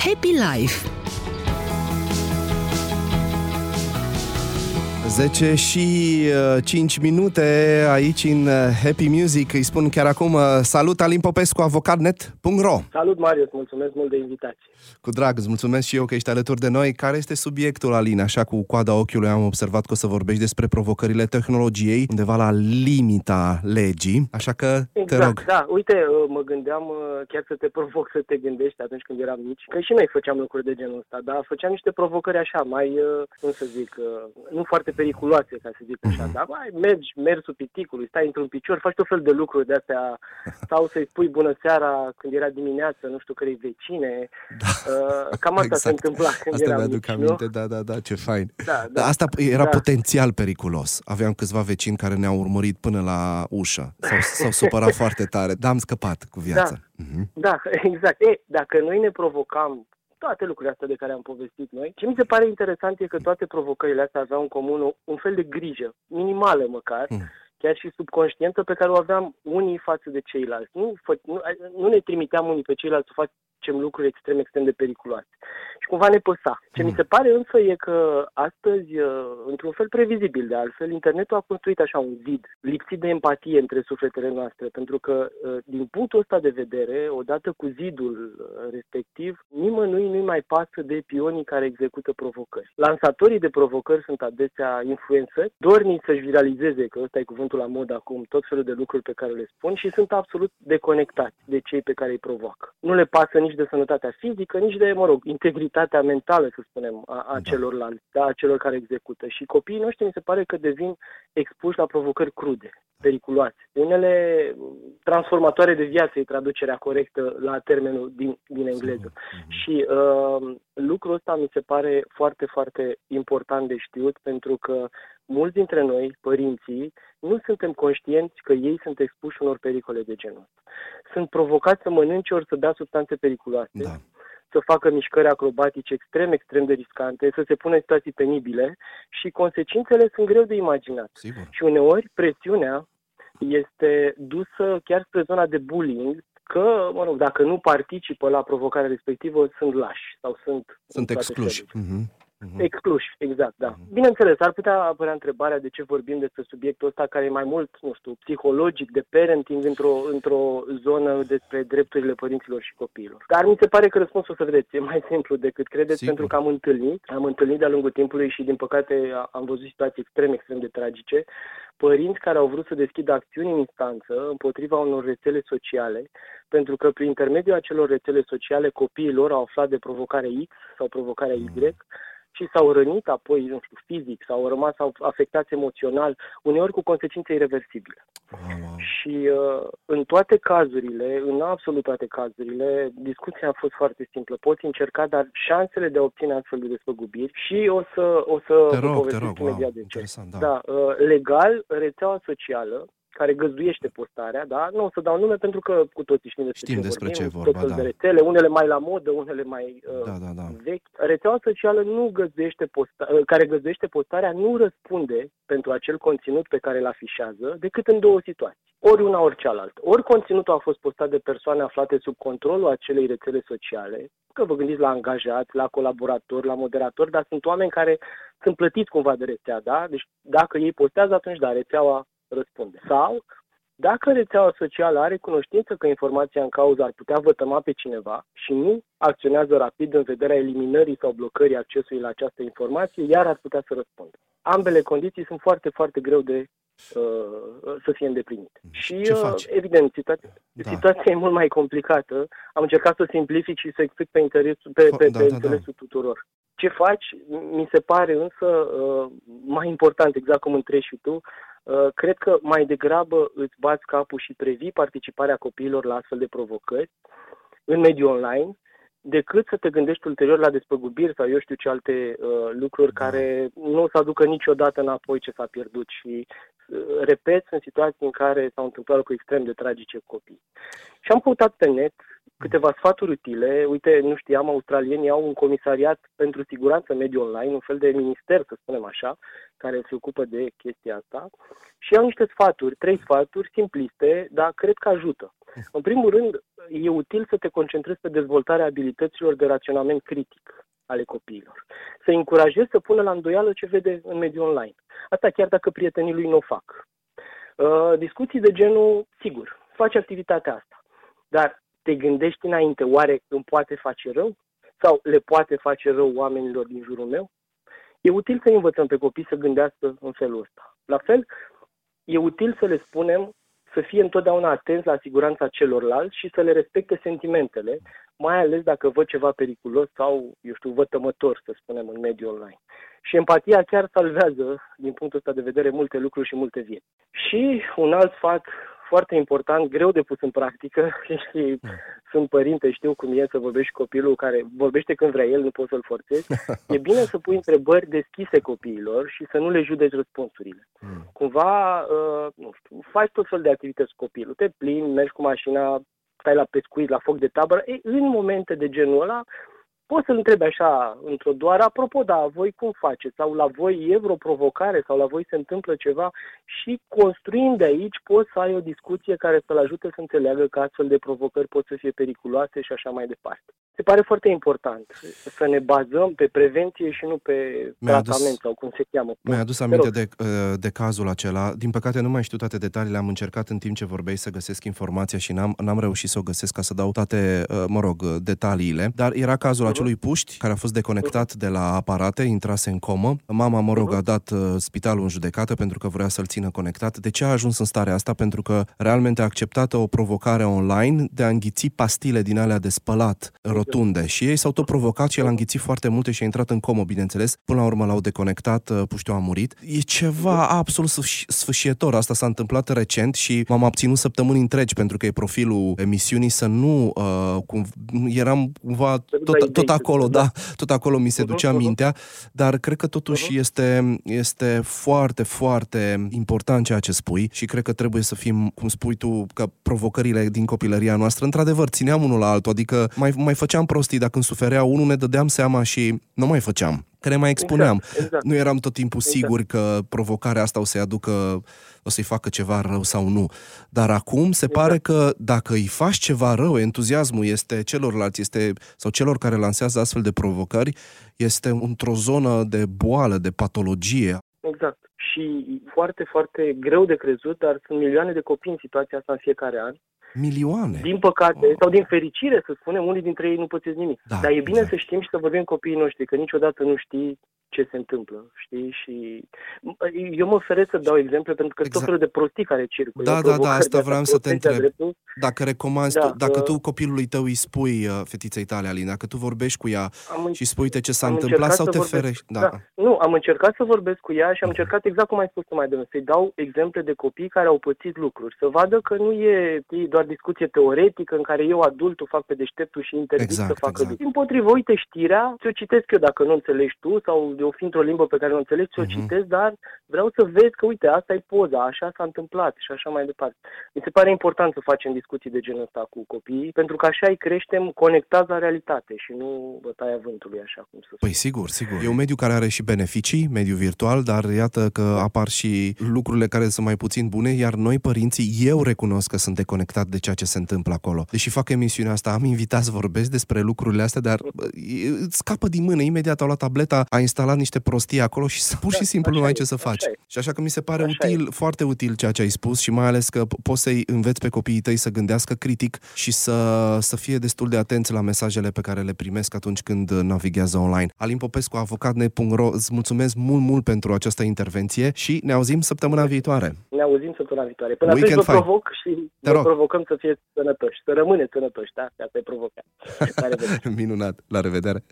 Happy Life 10 și uh, 5 minute aici în uh, Happy Music. Îi spun chiar acum uh, salut Alin Popescu, avocatnet.ro Salut, Marius, mulțumesc mult de invitație. Cu drag, îți mulțumesc și eu că ești alături de noi. Care este subiectul, Alin? Așa cu coada ochiului am observat că o să vorbești despre provocările tehnologiei, undeva la limita legii, așa că exact, te rog. da. Uite, uh, mă gândeam uh, chiar să te provoc să te gândești atunci când eram mici, că și noi făceam lucruri de genul ăsta, dar făceam niște provocări așa, mai, uh, cum să zic, nu foarte periculoase, ca să zic așa, Mhm. dar mai mergi, mergi sub piticului, stai într-un picior, faci tot fel de lucruri de astea, sau să-i spui bună seara când era dimineață, nu știu cărei vecine, uh, cam asta se întâmpla când Asta eram mi-aduc mici, aminte, nu? da, da, da, ce fain. Da, Dar da. asta era Da. potențial periculos. Aveam câțiva vecini care ne-au urmărit până la ușă. S-au, s-au supărat foarte tare, dar am scăpat cu viața. Mhm. Da, exact. E, dacă noi ne provocam toate lucrurile astea de care am povestit noi, ce mi se pare interesant e că toate provocările astea aveau în comun o, un fel de grijă, minimală măcar, Mm. chiar și subconștientă, pe care o aveam unii față de ceilalți. Nu, fă, nu, nu ne trimiteam unii pe ceilalți să facem lucruri extrem, extrem de periculoase. Și cumva ne păsa. Ce mi se pare însă e că astăzi, uh, într-un fel previzibil de altfel, internetul a construit așa un zid, lipsit de empatie între sufletele noastre, pentru că uh, din punctul ăsta de vedere, odată cu zidul uh, respectiv, nimănui nu-i mai pasă de pionii care execută provocări. Lansatorii de provocări sunt adesea influențări, dorni să-și viralizeze, că ăsta e cuvântul la mod acum, tot felul de lucruri pe care le spun și sunt absolut deconectați de cei pe care îi provoacă. Nu le pasă nici de sănătatea fizică, nici de, mă rog, integritatea mentală, să spunem, a, a Da. celorlalți, da, a celor care execută. Și copiii noștri mi se pare că devin expuși la provocări crude, periculoase. Unele transformatoare de viață e traducerea corectă la termenul din, din engleză. Și uh, lucrul ăsta mi se pare foarte, foarte important de știut pentru că mulți dintre noi, părinții, nu suntem conștienți că ei sunt expuși unor pericole de genul ăsta. Sunt provocați să mănânce ori să bea substanțe periculoase, Da. să facă mișcări acrobatice extrem, extrem de riscante, să se pună în situații penibile și consecințele sunt greu de imaginat. Sigur. Și uneori presiunea este dusă chiar spre zona de bullying, că, mă rog, dacă nu participă la provocarea respectivă, sunt lași sau sunt... Sunt în toate excluși. felurile. Mhm. Mhm. Excluși, exact, da. Mhm. Bineînțeles, ar putea apărea întrebarea de ce vorbim despre subiectul ăsta care e mai mult, nu știu, psihologic, de parenting într-o, într-o zonă despre drepturile părinților și copiilor. Dar mi se pare că răspunsul, să vedeți, e mai simplu decât credeți, Sigur. pentru că am întâlnit, am întâlnit de-a lungul timpului și, din păcate, a- am văzut situații extrem, extrem de tragice, părinți care au vrut să deschidă acțiuni în instanță împotriva unor rețele sociale, pentru că prin intermediul acelor rețele sociale copiii lor au aflat de provocare X sau provocarea Y și s-au rănit apoi, nu știu, fizic, sau au rămas au- afectați emoțional, uneori cu consecințe irreversibile. Wow, wow. Și uh, în toate cazurile, în absolut toate cazurile, discuția a fost foarte simplă. Poți încerca, dar șansele de a obține astfel de despăgubiri și o să, o să Te vă rog, te povestesc rog, wow, imediat de ce. interesant, da. Da, uh, legal, rețeaua socială care găzduiește postarea, da? Nu o să dau nume pentru că cu toții știm despre Știm ce despre vorbim, ce e vorba, tot felul da. de rețele, unele mai la modă, unele mai uh, Da, da, da. vechi. Rețeaua socială nu găzduiește posta- uh, care găzduiește postarea nu răspunde pentru acel conținut pe care îl afișează decât în două situații. Ori una, ori cealaltă. Ori conținutul a fost postat de persoane aflate sub controlul acelei rețele sociale, că vă gândiți la angajați, la colaboratori, la moderatori, dar sunt oameni care sunt plătiți cumva de rețea, da? Deci dacă ei postează, atunci da, rețeaua răspunde. Sau dacă rețeaua socială are cunoștință că informația în cauză ar putea vătăma pe cineva și nu acționează rapid în vederea eliminării sau blocării accesului la această informație, iar ar putea să răspundă. Ambele condiții sunt foarte, foarte greu de uh, să fie îndeplinite. Și, Ce uh, faci? evident, situația, Da. situația e mult mai complicată. Am încercat să simplific și să explic pe, interesul, pe, Fo- pe, da, pe da, da. înțelesul tuturor. Ce faci, mi se pare însă uh, mai important, exact cum întrebi și tu, uh, cred că mai degrabă îți bați capul și previi participarea copiilor la astfel de provocări în mediul online, decât să te gândești ulterior la despăgubiri sau eu știu ce alte uh, lucruri Da. care nu o să aducă niciodată înapoi ce s-a pierdut și uh, repet, sunt situații în care s-au întâmplat lucruri extrem de tragice cu copii. Și am căutat pe net câteva sfaturi utile. Uite, nu știam, australienii au un comisariat pentru siguranță mediu online, un fel de minister, să spunem așa, care se ocupă de chestia asta. Și au niște sfaturi, trei sfaturi simpliste, dar cred că ajută. În primul rând, e util să te concentrezi pe dezvoltarea abilităților de raționament critic ale copiilor. Să încurajezi să pună la îndoială ce vede în mediul online. Asta chiar dacă prietenii lui nu o fac. Uh, discuții de genul, sigur, faci activitatea asta, dar te gândești înainte, oare îmi poate face rău? Sau le poate face rău oamenilor din jurul meu? E util să învățăm pe copii să gândească în felul ăsta. La fel, e util să le spunem să fie întotdeauna atenți la siguranța celorlalți și să le respecte sentimentele, mai ales dacă văd ceva periculos sau, eu știu, vătămător, să spunem, în mediul online. Și empatia chiar salvează, din punctul ăsta de vedere, multe lucruri și multe vieți. Și un alt sfat foarte important, greu de pus în practică și mm. sunt părinte, știu cum e să vorbești cu copilul care vorbește când vrea el, nu poți să-l forțezi. E bine să pui întrebări deschise copiilor și să nu le judeci răspunsurile. Mm. Cumva, uh, nu știu, faci tot fel de activități cu copilul, te plimbi, mergi cu mașina, stai la pescuit, la foc de tabără. E, în momente de genul ăla, poți să-l întrebi așa, într-o doar, apropo, da, voi cum faceți? Sau la voi e vreo provocare? Sau la voi se întâmplă ceva? Și construind de aici poți să ai o discuție care să-l ajute să înțeleagă că astfel de provocări pot să fie periculoase și așa mai departe. Se pare foarte important să ne bazăm pe prevenție și nu pe mi-a tratament adus, sau cum se cheamă. Mi-a adus aminte de, uh, de cazul acela. Din păcate nu mai știu toate detaliile, am încercat în timp ce vorbeai să găsesc informația și n-am, n-am reușit să o găsesc ca să dau toate, uh, mă rog, detaliile, dar era cazul uh-huh acelui puști care a fost deconectat de la aparate, intrase în comă. Mama, mă rog, a dat uh, spitalul în judecată pentru că vrea să-l țină conectat. De ce a ajuns în starea asta? Pentru că realmente a acceptat o provocare online de a înghiți pastile din alea de spălat rotunde și ei s-au tot provocat și el a înghițit foarte multe și a intrat în comă, bineînțeles. Până la urmă l-au deconectat, uh, puștiul a murit. E ceva absolut sfâșietor. Asta s-a întâmplat recent și m-am abținut săptămâni întregi pentru că e profilul emisiunii să nu uh, cum, eram cumva tot, tot acolo, da, tot acolo mi se ducea mintea, dar cred că totuși este, este foarte, foarte important ceea ce spui și cred că trebuie să fim, cum spui tu, că provocările din copilăria noastră, într-adevăr, țineam unul la altul, adică mai, mai făceam prostii, dacă îmi suferea unul, ne dădeam seama și nu mai făceam că ne mai expuneam. Exact, exact. Nu eram tot timpul exact. siguri că provocarea asta o să-i aducă, o să-i facă ceva rău sau nu. Dar acum se exact. pare că dacă îi faci ceva rău, entuziasmul este celorlalți, este, sau celor care lansează astfel de provocări, este într-o zonă de boală, de patologie. Exact. Și foarte, foarte greu de crezut, dar sunt milioane de copii în situația asta în fiecare an Milioane. Din păcate, oh. sau din fericire, să spunem, unii dintre ei nu pățesc nimic. Da, Dar e bine exact. să știm și să vorbim copiii noștri, că niciodată nu știi ce se întâmplă, știi? Și eu mă feresc să dau exemple pentru că exact. tot felul de prostii care circulă. Da, da, da, asta vreau să te întreb. Dreptul. Dacă recomanzi, da, tu, dacă uh, tu copilului tău îi spui uh, fetiței tale, Alina, dacă tu vorbești cu ea am, și spui ce s-a întâmplat sau te vorbesc, ferești? Da. da. Nu, am încercat să vorbesc cu ea și am încercat exact cum ai spus tu mai devreme, să-i dau exemple de copii care au pățit lucruri, să vadă că nu e doar discuție teoretică în care eu, adultul, fac pe deșteptul și interzic exact, să facă exact. Din potrivă, uite știrea, ți-o citesc eu dacă nu înțelegi tu sau de o fi într-o limbă pe care nu înțelegi, ți-o uh-huh. citesc, dar vreau să vezi că, uite, asta e poza, așa s-a întâmplat și așa mai departe. Mi se pare important să facem discuții de genul ăsta cu copiii, pentru că așa îi creștem conectați la realitate și nu bătaia vântului, așa cum să spun. Păi sigur, sigur. E un mediu care are și beneficii, mediu virtual, dar iată că apar și lucrurile care sunt mai puțin bune, iar noi, părinții, eu recunosc că sunt deconectat de ceea ce se întâmplă acolo. Deși fac emisiunea asta, am invitat să vorbesc despre lucrurile astea, dar îți scapă din mână. Imediat au luat tableta, a instalat niște prostii acolo și pur și da, simplu nu ai ce să faci. Și așa că mi se pare așa util, e. foarte util ceea ce ai spus și mai ales că poți să-i înveți pe copiii tăi să gândească critic și să, să fie destul de atenți la mesajele pe care le primesc atunci când navighează online. Alin Popescu, avocatne.ro, îți mulțumesc mult, mult pentru această intervenție și ne auzim săptămâna viitoare. Ne auzim săptămâna viitoare. Până atunci vă provoc și Te vă provocăm să fie sănătoși, să rămâneți sănătoși, da? Asta e provocarea. Minunat, la revedere!